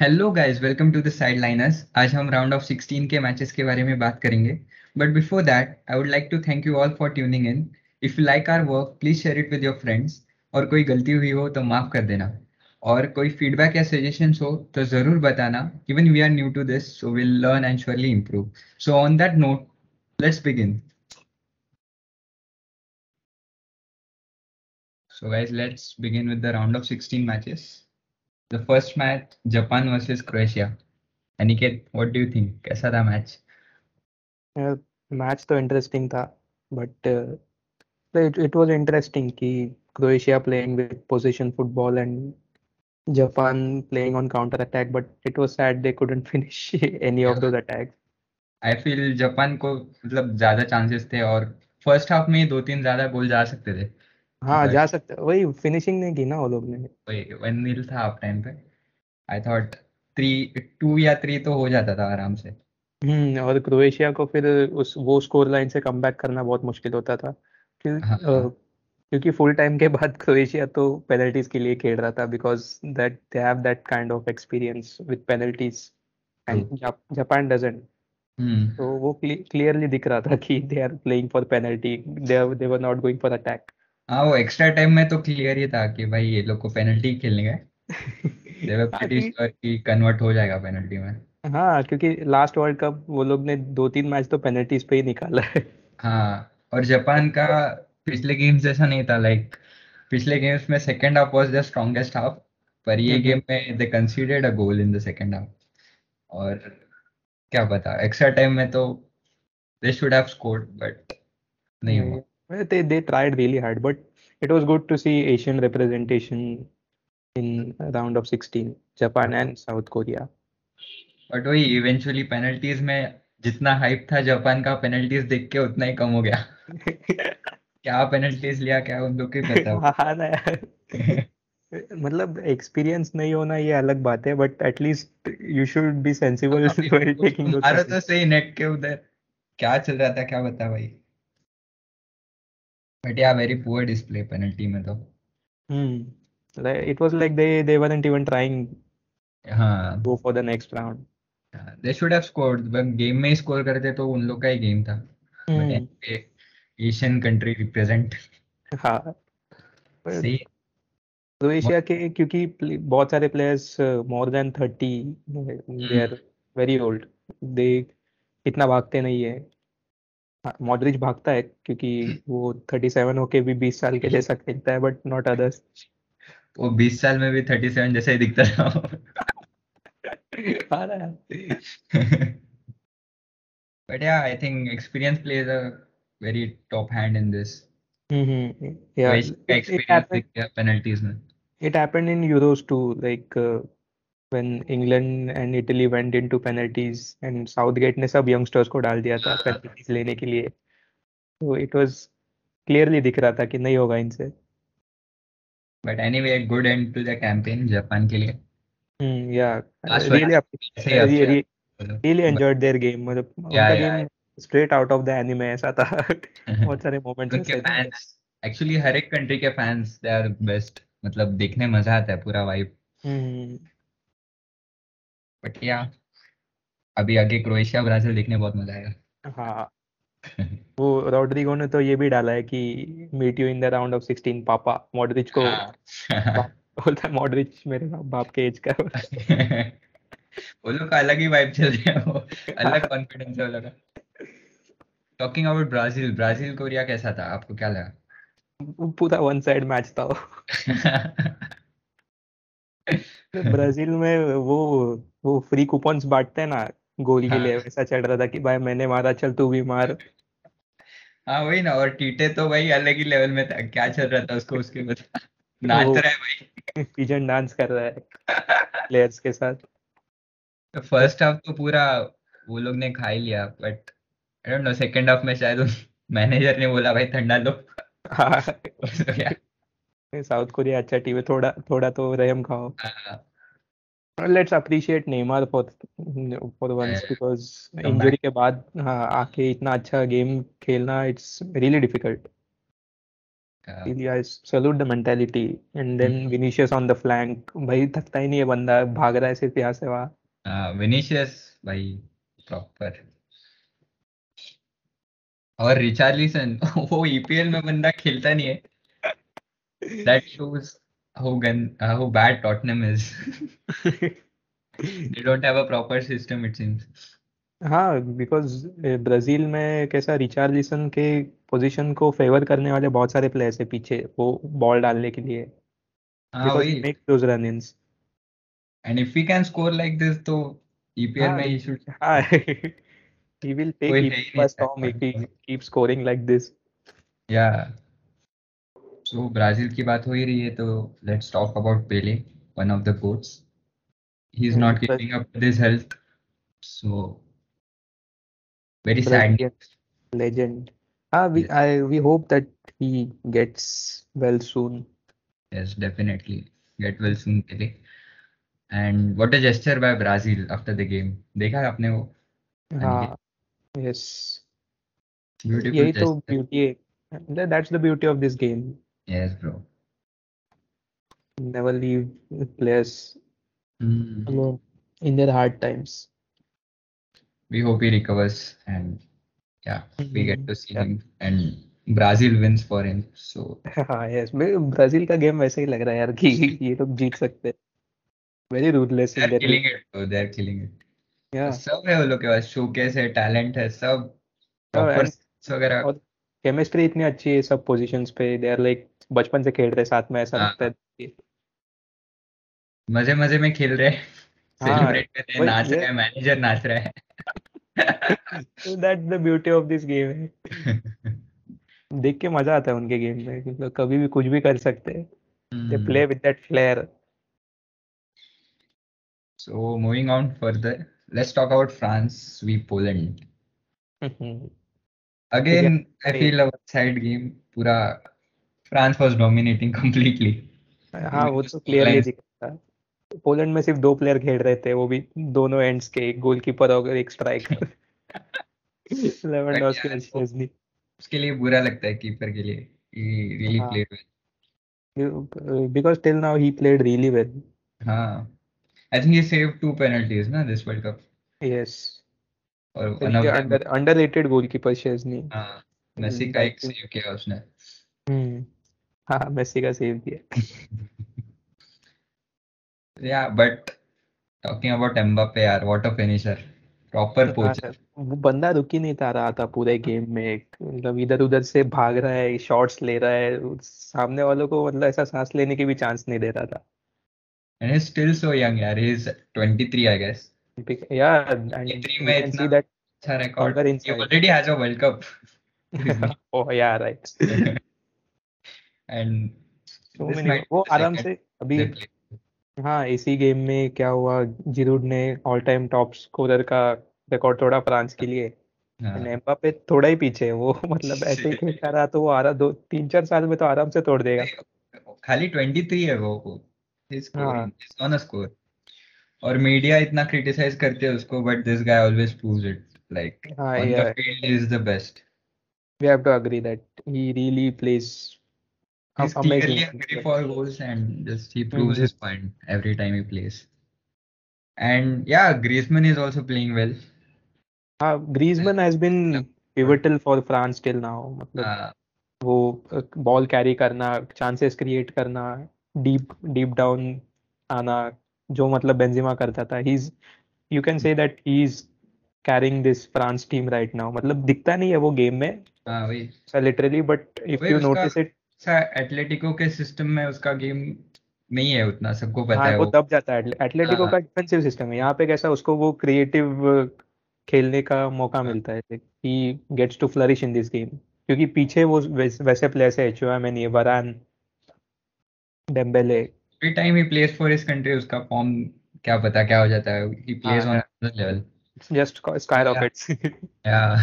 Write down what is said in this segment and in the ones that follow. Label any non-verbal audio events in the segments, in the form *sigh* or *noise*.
Hello guys welcome to the Sideliners आज हम round of 16 के मैचेस के बारे में बात करेंगे. But before that I would like to thank you all for tuning in if you like our work please share it with your friends और कोई गलती हुई हो तो माफ़ कर देना. और कोई फीडबैक या सजेशंस हो तो ज़रूर बताना. Even we are new to this so will learn and surely improve so on that note let's begin So guys, let's begin with the round of 16 matches. The first match, Japan versus Croatia. Aniket, what do you think? कैसा था match? Match तो interesting था but it it was interesting कि Croatia playing with position football and Japan playing on counter attack but it was sad they couldn't finish any of those attacks I feel Japan को मतलब ज़्यादा chances थे और first half में दो तीन ज़्यादा गोल जा सकते थे हाँ जा सकते वही फिनिशिंग नहीं की ना वो लोग ने। वही वन नील था हाफ़ टाइम पे आई थॉट थ्री टू या थ्री तो हो जाता था आराम से। हम्म और क्रोएशिया को फिर उस वो स्कोर लाइन से कम करना बहुत मुश्किल होता था। क्यों- हाँ, हाँ। क्योंकि फुल टाइम के बाद क्रोएशिया तो पेनल्टीज के लिए खेल रहा था because that they have that kind of experience with penalties and Japan doesn't तो वो क्लियरली दिख रहा था कि they are playing for penalty they they were not going for attack हाँ वो एक्स्ट्रा टाइम में तो क्लियर ही था कि भाई ये लोग को पेनल्टी खेलने गए कन्वर्ट हो जाएगा पेनल्टी में। हाँ क्योंकि लास्ट वर्ल्ड कप वो लोग ने दो तीन मैच तो पेनल्टीज पे ही निकाला है। हाँ और जापान का पिछले गेम्स जैसा नहीं था लाइक पिछले गेम्स में second half was the strongest half पर ये हम्म। गेम में they conceded a goal in the second half और क्या पता एक्स्ट्रा टाइम में तो they should have scored but नहीं। हुआ। They they tried really hard, but it was good to see Asian representation in round of 16, Japan and South Korea. But वही eventually penalties में जितना हाइप था Japan का penalties देख के उतना ही कम हो गया। *laughs* क्या पेनल्टीज लिया क्या उन लोग को पता *laughs* हाँ ना। यार मतलब एक्सपीरियंस नहीं होना ये अलग बात है but at least you should be sensible taking मारो तो सही नेट के उधर। क्या चल रहा था क्या बता भाई। बट या वेरी पुअर डिस्प्ले पेनल्टी में तो hmm it was like they they weren't even trying हाँ। go for the next round. They should have scored game में ही स्कोर करते तो उन लोग का ही गेम था। हम्म, एशियन कंट्री रिप्रेजेंट हाँ। But सही। क्रोएशिया के क्योंकि बहुत सारे players more than thirty they are very old they इतना भागते नहीं है। मॉडरिच भागता है क्योंकि वो थर्टी सेवन होके भी बीस साल के जैसा खेलता है बट नॉट अदर्स वो 20 साल में भी 37 जैसा ही दिखता था but yeah I think experience plays a very top hand in this hmm yeah Croatia का it, it experience happened दिख गया penalties में it happened in Euros too like uh, when England and Italy went into penalties and Southgate ने सब youngsters को डाल दिया था penalties लेने के लिए तो it was clearly दिख रहा था कि नहीं होगा इनसे but anyway good end to the campaign Japan के लिए हम्म yeah Last really अच्छा really really enjoyed their game मतलब उनका. Game straight out of the anime ऐसा था बहुत सारे moments उनके फैंस एक्चुअली हर एक कंट्री के फैंस दे आर बेस्ट मतलब देखने मज़ा आता है पूरा वाइब हम्म बट या अभी आगे क्रोएशिया ब्राज़ील देखने बहुत मज़ा आएगा। हाँ। *laughs* वो रॉड्रिगो ने तो ये भी डाला है कि meet you in the round of 16 papa Modric को हाँ। *laughs* बोलता है मॉडरिच मेरे बाप के एज का *laughs* वो लोग का अलग ही वाइब चल रही है वो अलग कॉन्फिडेंस है वो लोग talking about Brazil Brazil Korea कैसा था? आपको क्या लगा? पूरा वन साइड मैच था ब्राज़ील में वो वो फ्री कूपन्स बांटते हैं ना गोल के लिए हाँ। वैसा चल रहा था कि भाई मैंने मारा चल तू भी मार। हाँ वही ना और टीटे तो भाई अलग ही लेवल में था क्या चल रहा था उसको उसके बता नाच रहा है भाई। *laughs* पिजन डांस कर रहा है प्लेयर्स के साथ। *laughs* फ़र्स्ट हाफ़ तो पूरा वो लोग ने खा ही लिया but I don't know second half में शायद मैनेजर ने बोला भाई ठंडा लो। *laughs* हाँ। तो साउथ कोरिया अच्छा टीम है थोड़ा थोड़ा तो रहम खाओ। हाँ, let's appreciate Neymar for for once because injury के बाद हाँ आके इतना अच्छा गेम खेलना it's really difficult I salute the mentality and then Vinicius on the flank. भाई थकता ही नहीं है बंदा भाग रहा है सिर्फ़ यहाँ से वहाँ। हाँ विनीशियस भाई प्रॉपर और रिचार्लिसन *laughs* वो ईपीएल में बंदा खेलता नहीं है। That shows how gun uh, how bad Tottenham is. they don't have a proper system it seems. हाँ बिकॉज़ ब्राज़ील में कैसा रिचार्लिसन के पोजीशन को फेवर करने वाले बहुत सारे प्लेयर्स है पीछे वो बॉल डालने के लिए हाँ वही make those run ins and if he can score like this तो ईपीएल हाँ में ही शुड हाँ he will take है ही नहीं storm if he keeps scoring like this या सो ब्राज़ील की बात हो ही रही है तो let's talk about Pele one of the GOATs he is not keeping up with his health so very sad legend हाँ we I we hope that he gets well soon yes definitely get well soon Pele and what a gesture by Brazil after the game देखा आपने वो? हाँ yes beautiful यही तो beauty है. That's the beauty of this game Yes, bro. never leave players Hmm. alone in their hard times We hope he recovers and yeah, mm-hmm. we get to see Yeah. him and Brazil wins for him. So हाँ yes Brazil का game वैसे ही लग रहा है यार कि ये लोग जीत सकते हैं very in they're there killing it, bro. They're killing it. या सब है वो लोग के पास शोकेस है टैलेंट है सब प्रॉपर वगैरह केमिस्ट्री इतनी अच्छी है सब पोजीशंस पे दे आर लाइक बचपन से खेल रहे साथ में ऐसा हाँ। लगता है मज़े मज़े में खेल रहे हाँ, सेलिब्रेट कर रहे नाच रहे हैं मैनेजर नाच रहा है that's the beauty of this game है देख के मज़ा आता है उनके गेम में कि लोग कभी भी कुछ भी कर सकते हैं they. Play with that flair So moving on further, let's talk about France sweep Poland. *laughs* Again, I Great. feel a side game. पूरा France was dominating completely. हाँ वो तो क्लियरली. दिख रहा था पोलैंड में सिर्फ़ दो प्लेयर खेल रहे थे वो भी दोनों एंड्स के एक गोलकीपर और एक स्ट्राइकर लेवेंडोव्स्की और शेज़नी उसके लिए बुरा लगता है कीपर के लिए. He really हाँ. played well. because till now he played really well हाँ. I think he saved two penalties ना this World Cup. yes और one of them under underrated goalkeeper Szczesny हाँ मेसी का एक सेव किया उसने. हम्म हाँ, मेसी का सेव किया। या बट टॉकिंग अबाउट एम्बापे यार what a finisher proper poacher वो बंदा रुक ही नहीं था रहा था पूरे गेम में। मतलब इधर उधर से भाग रहा है शॉट्स ले रहा है सामने वालों को मतलब ऐसा सांस लेने की भी चांस नहीं दे रहा था। And he still so young यार he is 23 I guess yeah and he made see that अच्छा record already has a world cup oh yeah right many might be वो आराम से अभी हाँ इसी गेम में क्या हुआ? जिरूड ने ऑल टाइम टॉप स्कोरर का रिकॉर्ड तोड़ा फ्रांस के लिए। हाँ, एम्बापे थोड़ा ही पीछे है वो *laughs* मतलब ऐसे ही खेलता रहा तो वो आ रहा दो तीन चार साल में तो आराम से तोड़ देगा। खाली 23 है वो वो। He's scoring. हाँ। और मीडिया इतना क्रिटिसाइज करते हैं उसको but this guy always proves it like हाँ on the field is the best we have to agree that he really plays He's amazing. clearly hungry for goals and just he proves Mhm. his point every time he plays. And yeah, Griezmann is also playing well. हाँ Griezmann has been pivotal for France till now मतलब Uh, वो ball carry करना chances create करना deep deep down आना जो मतलब Benzema करता था he is you can say that he is carrying this France team right now मतलब दिखता नहीं है वो गेम में literally but if you notice it Atletico के सिस्टम में उसका गेम नहीं है उतना सबको पता हाँ है वो दब जाता है। एटलेटिको हाँ। का डिफेंसिव सिस्टम है। यहाँ पे कैसा उसको वो क्रिएटिव खेलने का मौका मिलता है he gets to flourish in this game क्योंकि पीछे वो वैस, वैसे प्लेयर्स है Tchouameni Varane Dembele every time he plays for his country उसका फॉर्म क्या पता क्या हो जाता है ही प्लेज हाँ, on another level just skyrockets yeah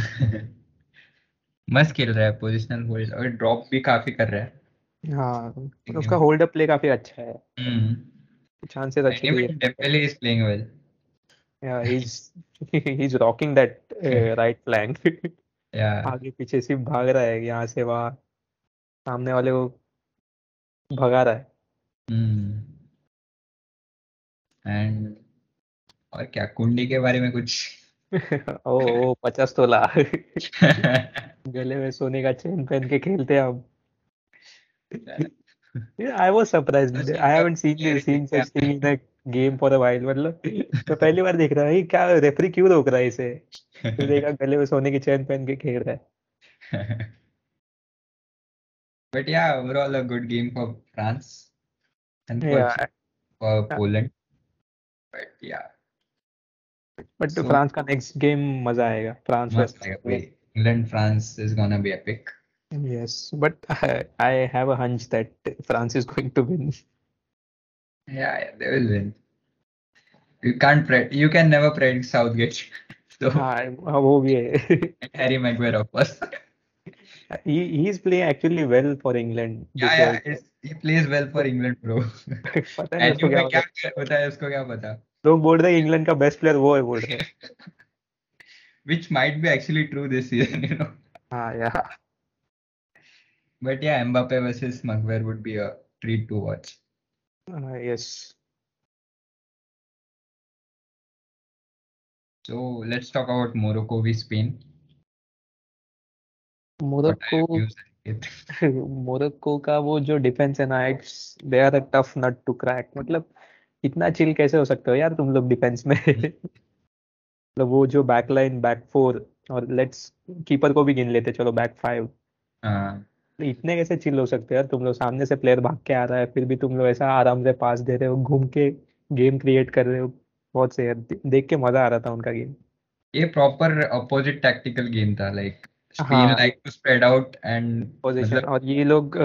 मस्त खेल रहा है पोजिशनल होल्ड और ड्रॉप भी काफ़ी कर रहा है। हाँ उसका होल्ड अप प्ले काफ़ी अच्छा है। हम्म। चांसेस अच्छे लिए Dembele is playing well. yeah he's *laughs* he's rocking that uh, right flank Yeah. आगे पीछे सिर्फ़ भाग रहा है यहाँ से वहाँ। सामने वाले को भगा रहा है। हम्म। एंड और क्या कुंडी के बारे में कुछ? ओ, ओ पचास तोला। गले में सोने का चेन पहन के खेलते हम। I was surprise game for a wild मतलब तो पहली बार देख रहा है क्या रेफरी क्यों रोक रहा है इसे? देखा गले में सोने की चेन पहन के खेल रहा है। But yeah overall a good game for France and for Poland but yeah but So- France का नेक्स्ट गेम मज़ा आएगा France is gonna be epic yes but I, I have a hunch that France is going to win yeah, yeah they will win you can't pred you can never predict Southgate so हाँ वो भी है Harry Maguire of course he he is playing actually well for England yeah yeah he plays well for England bro पता नहीं NU उसको क्या में क्या होता है। होता है उसको क्या पता तो लोग बोल रहे इंग्लैंड का बेस्ट प्लेयर वो है बोल रहे which might be actually true this year you know हाँ yeah but yeah Mbappe versus Maguire would be a treat to watch yes so let's talk about Morocco v Spain Morocco Morocco का वो जो defence है ना it's they are a tough nut to crack मतलब इतना chill कैसे हो सकते हो यार तुम लोग डिफेंस में? *laughs* मतलब वो जो बैक लाइन बैक फोर और लेट्स कीपर को भी गिन लेते चलो बैक फाइव हाँ। इतने कैसे चिल हो सकते हो यार तुम लोग? सामने से प्लेयर भाग के आ रहा है फिर भी तुम लोग ऐसा आराम से पास दे रहे हो घूम के गेम क्रिएट कर रहे हो। बहुत से यार देख के मज़ा आ रहा था उनका गेम ये प्रॉपर अपोजिट टैक्टिकल गेम था like Spain. Like to spread out and position और ये लोग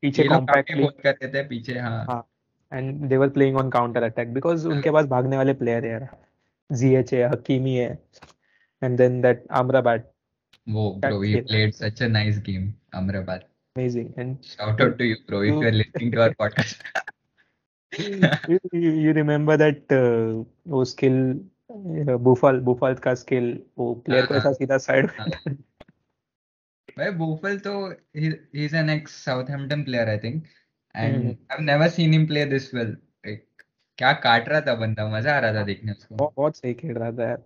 पीछे कॉम्पैक्टली होल्ड करते थे पीछे हाँ। हाँ। And they were playing on counter attack because उनके पास भागने वाले प्लेयर है यार जीएच है हकीमी है एंड देन दैट अमराबाद वो bro you खेला। played such a nice game Amrabat amazing and shout out to you bro if You- you are listening to our podcast you, you, you remember that uh, वो skill Boufal Boufal का skill वो player को हाँ, ऐसा सीधा side हाँ। भाई बोफल तो he he's an ex Southampton player I think and hmm. I've never seen him play this well. Like क्या काट रहा था बंदा? मज़ा आ रहा था देखने उसको। बहुत सही खेल रहा था यार।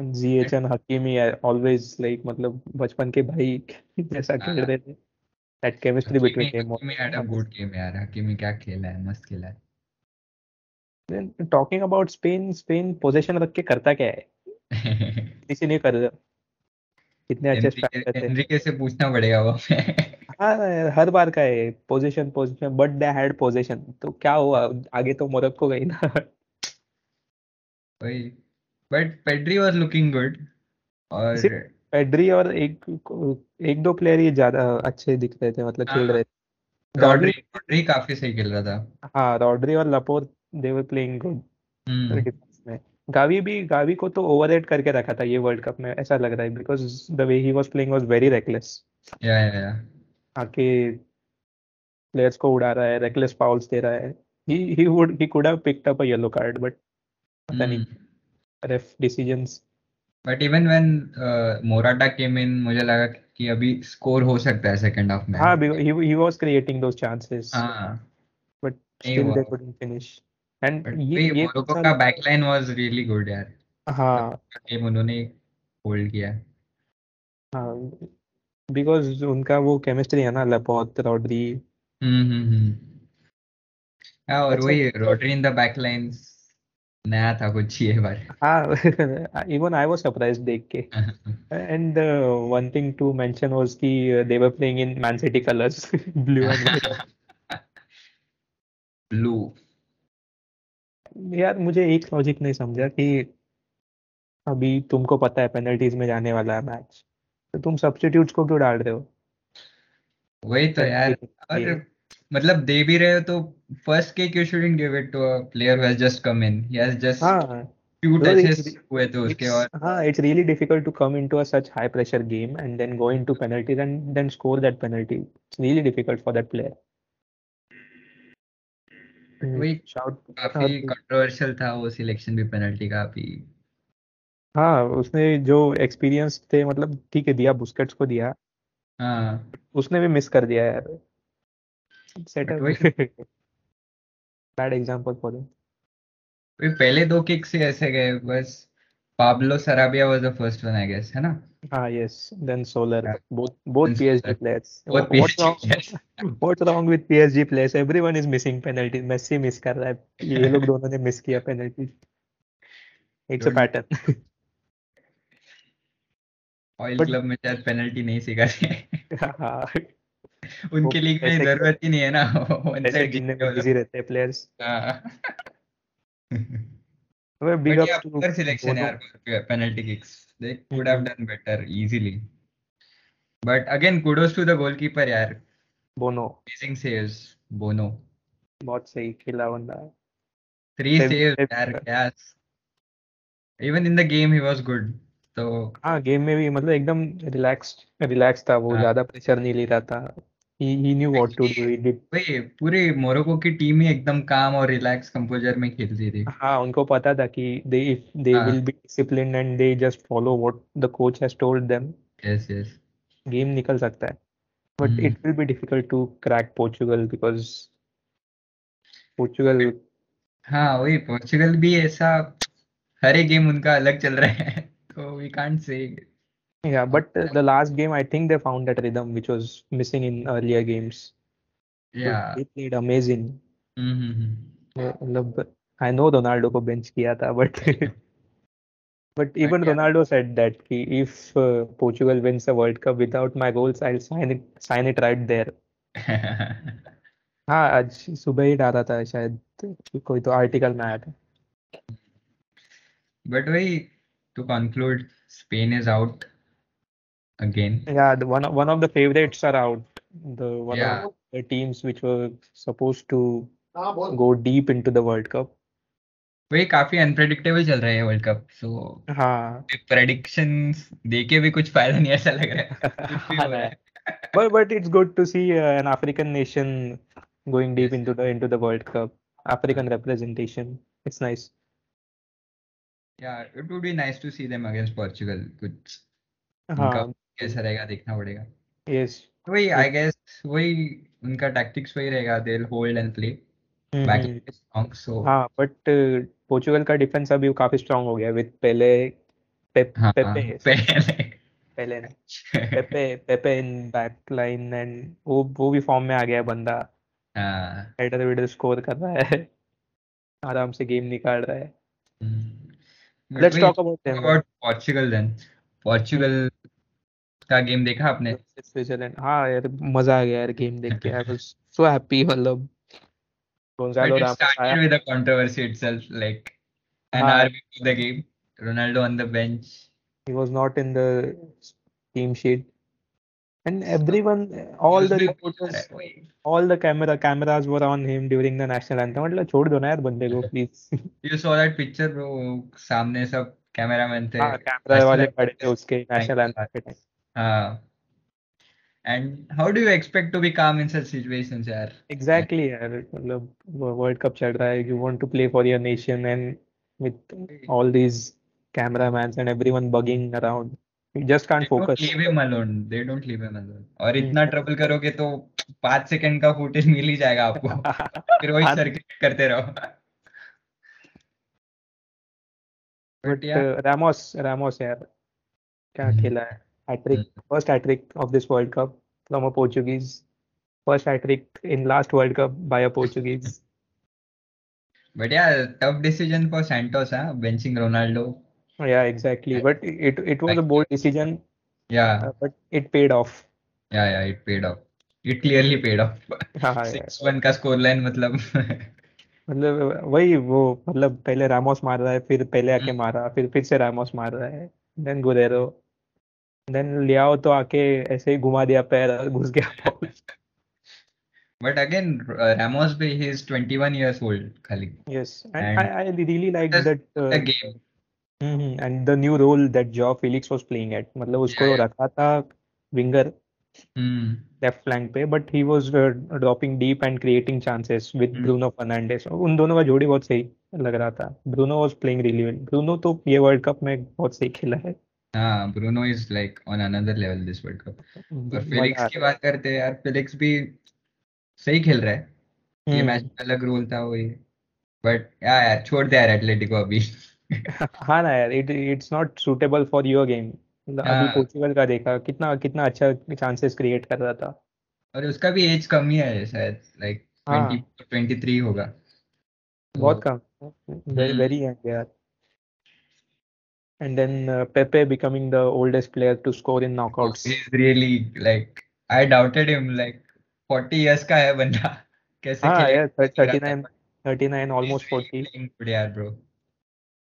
Ziyech and Hakimi always like मतलब बचपन के भाई *laughs* जैसा खेल हाँ। रहे थे। That chemistry between them Hakimi had a good game यार। हकीमी क्या खेला है? मस्त खेला है। Then talking about Spain Spain position रख के करता क्या है? *laughs* किसी नहीं कर रहा कितने अच्छे स्ट्राइकर थे। एनरिके से पूछना पड़ेगा वो। *laughs* हाँ हर बार का है position position but they had position तो क्या हुआ? आगे तो मोरक्को गई ना। वही। But Pedri was looking good और पेड्री और एक एक दो प्लेयर ही ज़्यादा अच्छे दिख रहे थे मतलब खेल हाँ। रहे थे। रॉड्री रॉड्री काफ़ी सही खेल रहा था। हाँ रॉड्री और Laporte they were playing good hmm. Gavi भी गावी को तो ओवररेट करके रखा था ये वर्ल्ड कप में ऐसा लग रहा है because the way he was playing was very reckless yeah yeah yeah आके प्लेयर्स को उड़ा रहा है रेकलेस फाउल्स दे रहा है। He he would he could have picked up a yellow card but पता नहीं। Ref decisions but even when Morata came in मुझे लगा कि अभी स्कोर हो सकता है सेकंड हाफ़ में। हाँ he he was creating those chances हाँ। But नहीं still they हुआ। couldn't finish and बट ये ये मोरक्को का बैकलाइन वाज रियली गुड यार। हाँ। गेम उन्होंने होल्ड किया। हाँ। बिकॉज़ उनका वो केमिस्ट्री है ना लपोर्ट रॉड्री हम्म हम्म हम्म। हाँ और अच्छा। वही रॉड्री इन द बैकलाइन नया था कुछ ये बार। हाँ इवन आई वाज सरप्राइज्ड देख के। And one thing to mention was कि they were playing in Man City colours blue and blue यार मुझे एक लॉजिक नहीं समझा कि अभी तुमको पता है पेनल्टीज में जाने वाला है मैच तो तुम सब्स्टिट्यूट्स को क्यों डाल रहे हो वही तो यार और मतलब दे भी रहे हो तो first kick you shouldn't give it to a player who has just come in he has just हाँ few touches it's- हुए थे उसके और हाँ, it's really difficult to come into a such high pressure game and then go into penalties and then score that penalty. It's really difficult for that player. Mm, वही shout काफ़ी controversial था वो selection भी penalty का भी हाँ उसने जो एक्सपीरियंस थे मतलब ठीक है दिया बुस्केट्स को दिया। हाँ। उसने भी मिस कर दिया यार। बैड एग्जांपल फॉर हिम पहले दो किक से ऐसे गए बस Pablo Sarabia was the first one I guess है ना? हाँ yes then Soler both both PSG players बहुत what PSG with everyone is missing ने मिस किया पेनल्टी इट्स *laughs* ऑयल क्लब में शायद पेनल्टी नहीं सीखा हाँ। उनके लिए कोई ज़रूरत ही नहीं है ना। वन साइड जीतने में बिज़ी रहते हैं प्लेयर्स हाँ। अबे बिग अप टू अगर सिलेक्शन है यार penalty kicks they would have done better easily but again kudos to the goalkeeper यार। बोनो अमेजिंग सेव्स बोनो बहुत सही खेला बंदा। थ्री सेव्स यार क्या even in the game he was good तो हाँ गेम में भी मतलब एकदम रिलैक्स रिलैक्स था वो हाँ। ज़्यादा प्रेशर नहीं ले रहा था। He knew what to do he did पूरे मोरोको की टीम ही एकदम काम और रिलैक्स कंपोजर में खेल रही थी। हाँ उनको पता था कि they if they will be discipline and they just follow what the coach has told them yes yes game निकल सकता है। But it will be difficult to crack Portugal because Portugal हाँ वही पोर्चुगल भी ऐसा हर एक गेम उनका अलग चल रहा है। तो we can't say yeah but the last game I think they found that rhythm which was missing in earlier games. So yeah they played amazing. Hmm मतलब आई नो रोनाल्डो को बेंच किया था but but even yeah. Ronaldo said that कि if Portugal wins the World Cup without my goals I will sign it sign it right there हाँ आज सुबह ही डाला था शायद कोई तो आर्टिकल में आया था। But वही to conclude, Spain is out again. yeah the one one of the favorites are out the one Yeah. of the teams which were supposed to go deep into the world cup वही काफी unpredictable चल रहा है world cup सो हाँ predictions देके भी कुछ फायदा नहीं ऐसा *laughs* लग रहा है कुछ भी हो रहा है *laughs* but but it's good to see uh, an African nation going deep into the into the World Cup. African representation. It's nice. Yeah, it would be nice to see them against Portugal. उनका हाँ, कैसा रहेगा देखना पड़ेगा। Yes. वही I guess वही उनका tactics वही रहेगा will hold and play hmm, back hmm. Strong so हाँ बट पोर्चुगल का डिफेंस अभी काफ़ी स्ट्रांग हो गया विद पहले पेप, हाँ पेपे पहले पहले Pepe Pepe in back line and वो वो भी फॉर्म में आ गया है बंदा। हाँ। हेडर वेडर स्कोर कर रहा है। आराम से गेम निकाल रहा है। But लेट्स वही talk about them about Portugal then. Portugal का गेम देखा आपने स्विट्जरलैंड हाँ यार मजा आ गया यार गेम देख के आई वाज सो हैप्पी मतलब But गोंजालो it रामोस आया started with a controversy itself, like an हाँ hour before the game, Ronaldo on the bench. he was not in the team sheet and everyone all the Usually reporters होता है, वही. all the camera cameras were on him during the national anthem मतलब छोड़ दो ना यार बंदे को please *laughs* You saw that picture, bro. सामने सब कैमरामैन थे. हाँ कैमरा National वाले anthem खड़े थे के उसके time नेशनल के एंथम साथ. के टाइम हाँ. And how do you expect to be calm in such situations, यार? एग्जैक्टली यार मतलब वर्ल्ड कप चल रहा है you want to play for your nation and with all these cameramans and everyone bugging around you just can't They don't focus leave him alone. They don't leave him alone. और हम्म। इतना trouble करोगे तो पाँच second का footage मिल ही जाएगा आपको. *laughs* फिर वही हाँ, सर्किट करते रहो. बट रामोस रामोस यार क्या हम्म। खेला है hat trick. First hat trick of this World Cup from a Portuguese first hat trick in last World Cup by a Portuguese But yeah, tough decision for Santos, huh? Benching Ronaldo. Yeah exactly but it it was a bold decision Yeah, uh, but it paid off yeah, yeah, it paid off. It clearly paid off. हाँ यार one का score line मतलब मतलब वही वो मतलब पहले Ramos मार रहा है फिर पहले आके हम्म, मारा फिर फिर से रामोस मार रहा है देन गुरेरो देन लियाओ तो आके ऐसे ही घुमा दिया पैर घुस गया but again, uh, Ramos भी he is 21 years old खाली yes and I and I really liked that uh, the game. Hmm and the new role that Joao Felix was playing at मतलब उसको Yeah, yeah. रखा था winger. Left flank पे but he was dropping deep and creating chances with. Bruno Fernandes उन दोनों का जोड़ी बहुत सही लग रहा था. Bruno was playing really well Bruno तो ये वर्ल्ड कप में बहुत सही खेला है. हाँ Bruno is like on another level this World Cup. और फिलिक्स की बात करते हैं यार फिलिक्स भी सही खेल रहा है. ये मैच हम्म में अलग रोल था वो वही बट यार यार छोड़ दे यार एटलेटिको अभी. हाँ ना यार it it's not suitable for your game अभी हाँ। पोर्चुगल का देखा कितना कितना अच्छा चांसेस क्रिएट कर रहा था। और उसका भी एज कम ही है शायद लाइक ट्वेंटी हाँ थ्री होगा। बहुत कम। Very hmm. वेरी यंग यार। And then uh, Pepe becoming the oldest player to score in knockouts. Is really like I doubted him like forty years का है बंदा। कैसे हाँ यार लग रहा था 39 39 इज़ almost 40 प्लेइंग गुड यार ब्रो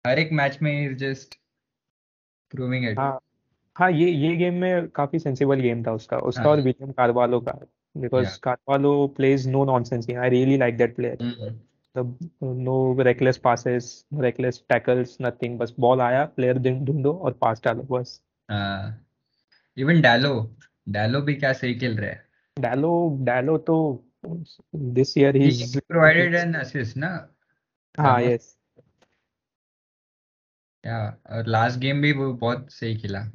हर एक मैच में इज़ जस्ट प्रूविंग इट हाँ हाँ ये ये गेम में काफ़ी सेंसिबल गेम था उसका। उसका हाँ. और हाँ विलियम कार्वालो का because yeah Carvalho plays no nonsense game I really like that player मतलब no reckless passes reckless tackles nothing बस बॉल आया प्लेयर ढूंढो और पास डालो बस। हाँ। इवन डालो डालो भी क्या सही खेल रहा है। डालो डालो तो this year he provided an assist ना? हाँ यस या और लास्ट गेम भी वो बहुत सही खेला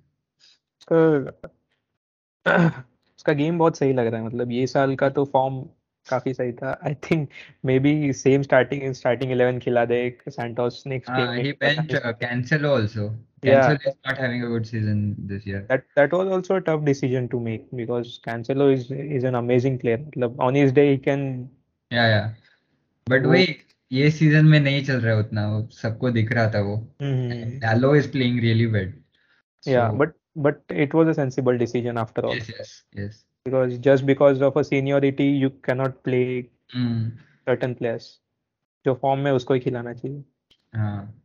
उसका गेम बहुत सही लग रहा है मतलब ये साल का तो फॉर्म काफ़ी सही था I think maybe same starting starting 11 खिला दे सैंटोस नेक्स्ट गेम हाँ में he पता benched नहीं uh, Cancelo also या Cancelo is not having a good season this year that that was also a tough decision to make because Cancelo is is an amazing player मतलब on his day he can या yeah but वो वही ये season में नहीं चल रहा है उतना वो सबको दिख रहा था वो। Dalot is playing really well so but but it was a sensible decision after all. Yes yes yes because just because of a seniority you cannot play hmm certain players. जो फॉर्म में उसको ही खिलाना चाहिए। हाँ।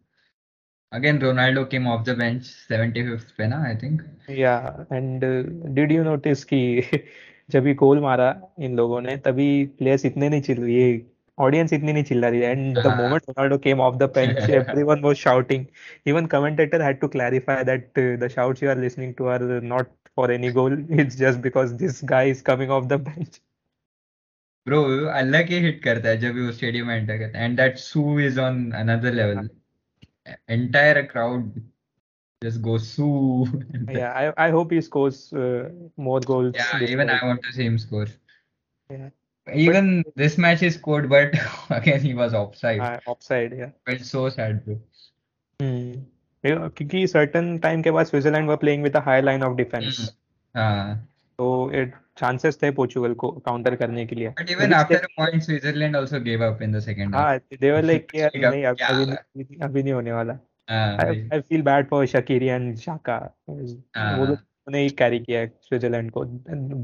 Again Ronaldo came off the bench 75th पे ना I think yeah and did you notice कि *laughs* जब ये गोल मारा इन लोगों ने तभी प्लेयर्स इतने नहीं चिल्ला ये audience itni nahi chilla rahi and *laughs* the moment ronaldo came off the bench *laughs* everyone was shouting. Even commentator had to clarify that uh, the shouts you are listening to are not for any goal. *laughs* It's just because this guy is coming off the bench. Bro allah ke hit karta hai jab wo stadium enter karta hai. And that sue is on another level. Entire crowd just goes sue. Yeah I, I hope he scores uh, more goals yeah even i want to see him score. Yeah. But this match he scored but again he was offside uh, offside yeah felt so sad bro hmm. Yeah, क्योंकि certain time के बाद Switzerland were playing with a high line of defense Hmm. हाँ तो it chances थे Portugal को counter करने के लिए even after they a point Switzerland also gave up in the second half हाँ they were like कि यार Speak up, नहीं अभी है? अभी नहीं होने वाला हाँ I feel bad for Shaqiri and Xhaka वो लोग हाँ ने ही कैरी किया है स्विट्जरलैंड को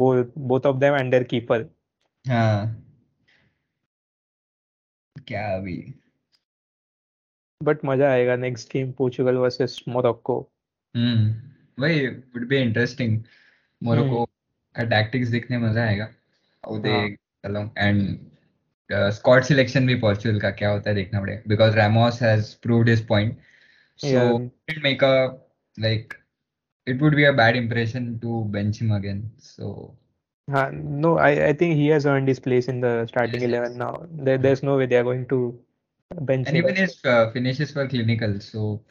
both both of them and their keeper हाँ। क्या अभी? बट मज़ा आएगा next game Portugal versus Morocco hmm वही would be interesting मोरक्को का टैक्टिक्स देखने मज़ा आएगा। How they along and squad selection भी पोर्चुगल का क्या होता है देखना पड़ेगा। Because Ramos has proved his point so it make a like it would be a bad impression to bench him again so हाँ, no, I, I think he has earned his place in the starting yes 11 yes now. There, there's no way they are going to bench and him. even his uh, finishes were clinical so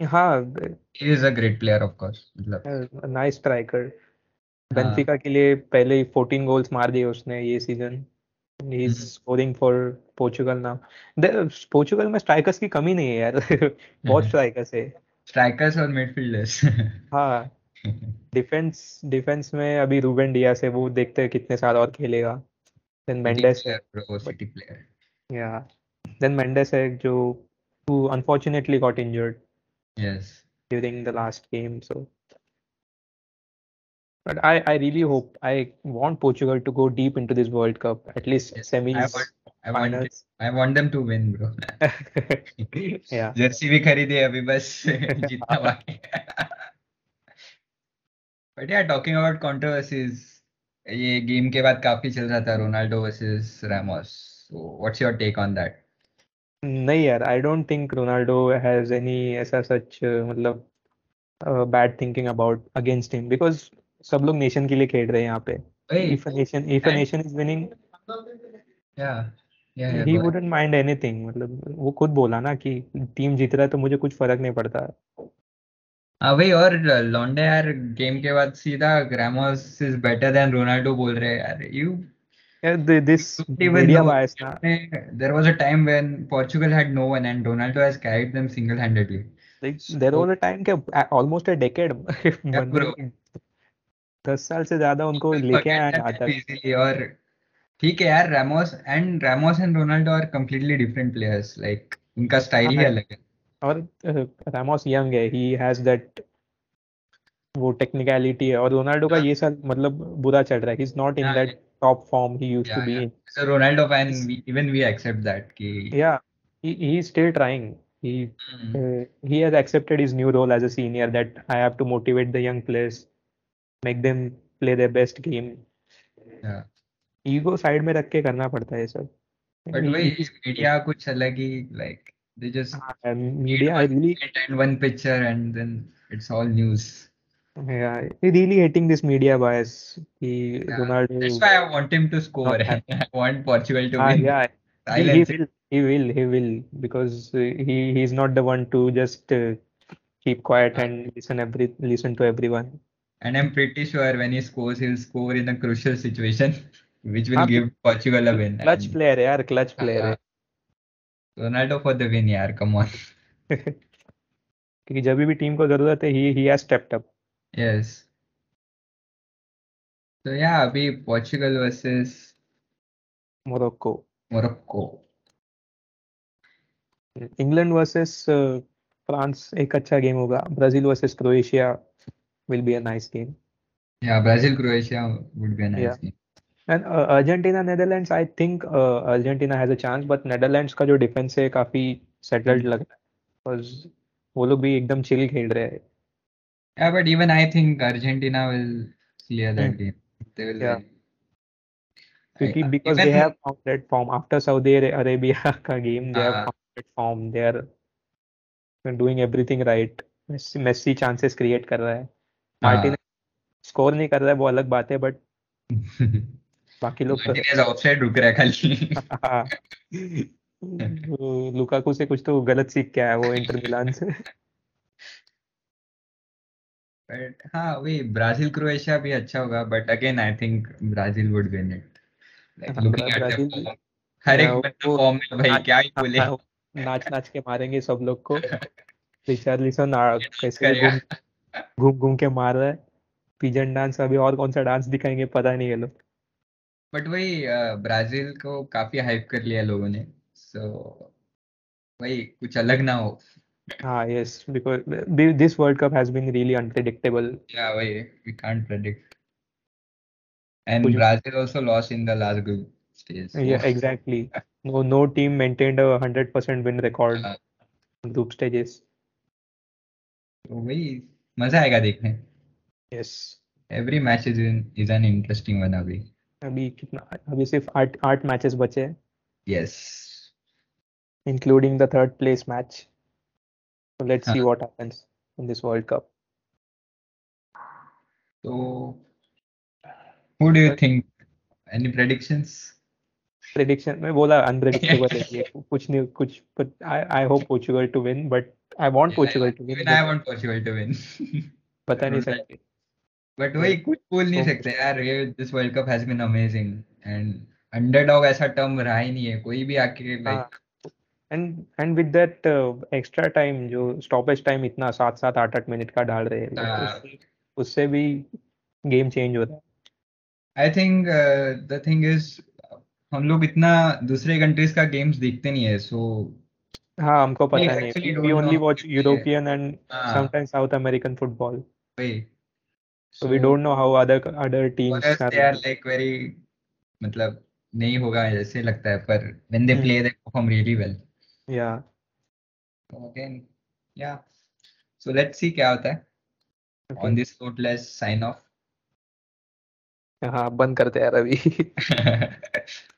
हाँ, he is a great player of course मतलब a nice striker. हाँ बेंफिका के लिए पहले ही 14 goals मार दिए उसने ये season he is hmm, scoring for Portugal now Portugal में स्ट्राइकर्स की कमी नहीं है यार *laughs* बहुत स्ट्राइकर्स है strikers और midfielders *laughs* हाँ डिफेंस डिफेंस में अभी रूबेन डियास है वो देखते हैं कितने साल और खेलेगा देन मेंडेस है city player या देन मेंडेस है जो who unfortunately got injured yes during the last game so but I I really hope I want Portugal to go deep into this World Cup at least yes semis I want I want finals I want them to win bro yeah jersey भी खरीदी है अभी बस जीतना बाकी but यार talking about controversies ये game के बाद काफ़ी चल रहा था Ronaldo versus Ramos so what's your take on that नहीं यार I don't think Ronaldo has any ऐसा सच मतलब bad thinking about against him because सब लोग नेशन के लिए खेल रहे हैं यहाँ पे। If nation if nation is winning yeah he wouldn't mind anything मतलब वो खुद बोला ना कि टीम जीत रहा है तो मुझे कुछ फ़र्क नहीं पड़ता। अबे और लॉन्डे यार गेम के बाद सीधा ग्रामोस इज़ बेटर देन रोनाल्डो बोल रहे यार यू दिस मीडिया बायस ना। There was a time when Portugal had no one and Ronaldo has carried them single handedly there was a time के ऑलमोस्ट अ डेकेड दस साल से ज़्यादा उनको लेके आया और ठीक है यार Ramos and Ramos and Ronaldo are completely different players like उनका स्टाइल ही हाँ, अलग है। और रामोस यंग है ही हैज़ दैट वो टेक्निकलिटी है और रोनाल्डो का ये साल मतलब बुरा चल रहा है he is not in that top form he used to be in so Ronaldo fan even we accept that कि yeah he is still trying he he has accepted his new role as a senior that I have to motivate the young players make them play their best game ego side में रख के करना पड़ता है sir but वही India कुछ अलग ही like. They just ah, and media. I really and one picture, and then it's all news. Yeah, really hating this media bias. He, yeah, Ronaldo, that's why I want him to score. *laughs* I want Portugal to ah, win. Yeah, he, he will. He will. He will because uh, he he's not the one to just uh, keep quiet and listen every listen to everyone. And I'm pretty sure when he scores, he'll score in a crucial situation, *laughs* which will ah, give Portugal a win. Clutch and, player, yeah, clutch player. Ronaldo for the win यार come on *laughs* क्योंकि जब भी team को ज़रूरत है he he has stepped up yes तो या अभी Portugal versus Morocco Morocco England versus France एक अच्छा गेम होगा. Brazil versus Croatia will be a nice game yeah Brazil Croatia would be a nice game uh, Argentina Netherlands I think uh, Argentina has a chance but Netherlands का जो defence है काफ़ी settled लग रहा है because वो लोग भी एकदम चिल खेल रहे हैं Yeah, but even I think Argentina will clear that Hmm. game. They will. Yeah. I- because they have found that form after Saudi Arabia का game they have हाँ. found that form they are doing everything right Messi Messi chances create कर रहा है हाँ. Martin score नहीं कर रहा है वो अलग बात है बट बाकी लोग Martinez रुक रहा है खाली. हाँ। *laughs* लुकाकू से कुछ तो गलत सीख के आया वो इंटर मिलान से। But हाँ वही ब्राज़ील क्रोएशिया भी अच्छा होगा but again I think Brazil would win it like हाँ, हर एक हाँ, बंदा फॉर्म में भाई क्या ही बोले। हाँ, नाच नाच के मारेंगे सब लोग को। *laughs* रिचार्लिसन कैसे घूम घूम घूम के मार रहा है। पिजन डांस अभी और कौन सा डांस दिखाएँगे पता नहीं है लोग। बट वही ब्राज़ील को काफ़ी हाइप कर लिया लोगों ने सो वही कुछ अलग ना हो। हाँ yes because this World Cup has been really unpredictable yeah वही we can't predict and Brazil also lost in the last group stage yeah exactly. No no team maintained a 100% win record हाँ, in group stages. तो वही मज़ा आएगा देखने। Yes. Every match is is an interesting one अभी। अभी कितना अभी सिर्फ़ आठ आठ मैचेस बचे हैं yes including the third place match so let's see हाँ. what happens in this world cup So, who do you think? Any predictions? prediction मैं बोला unpredictable है ये कुछ नहीं कुछ but I I hope Portugal to win but I want Portugal to win Even I but want Portugal to win. बता नहीं सकते But वही कुछ बोल नहीं सकते यार ये this World Cup has been amazing and underdog ऐसा टर्म रहा ही नहीं है कोई भी आके हाँ and and with that uh, extra time जो stoppage time इतना सात सात आठ आठ मिनट का डाल रहे हैं हाँ. उससे भी गेम चेंज हो रहा है think uh, the thing is हम लोग इतना दूसरे कंट्रीज़ का गेम्स देखते नहीं है so हाँ हमको पता नहीं actually है don't we know only how watch to हाँ, so we don't know how other other teams are they are like very मतलब नहीं होगा ऐसे लगता है पर when they Hmm. play they perform really well yeah again, yeah. So let's see क्या होता है. okay. On this note, let's sign off. हाँ बंद करते हैं यार अभी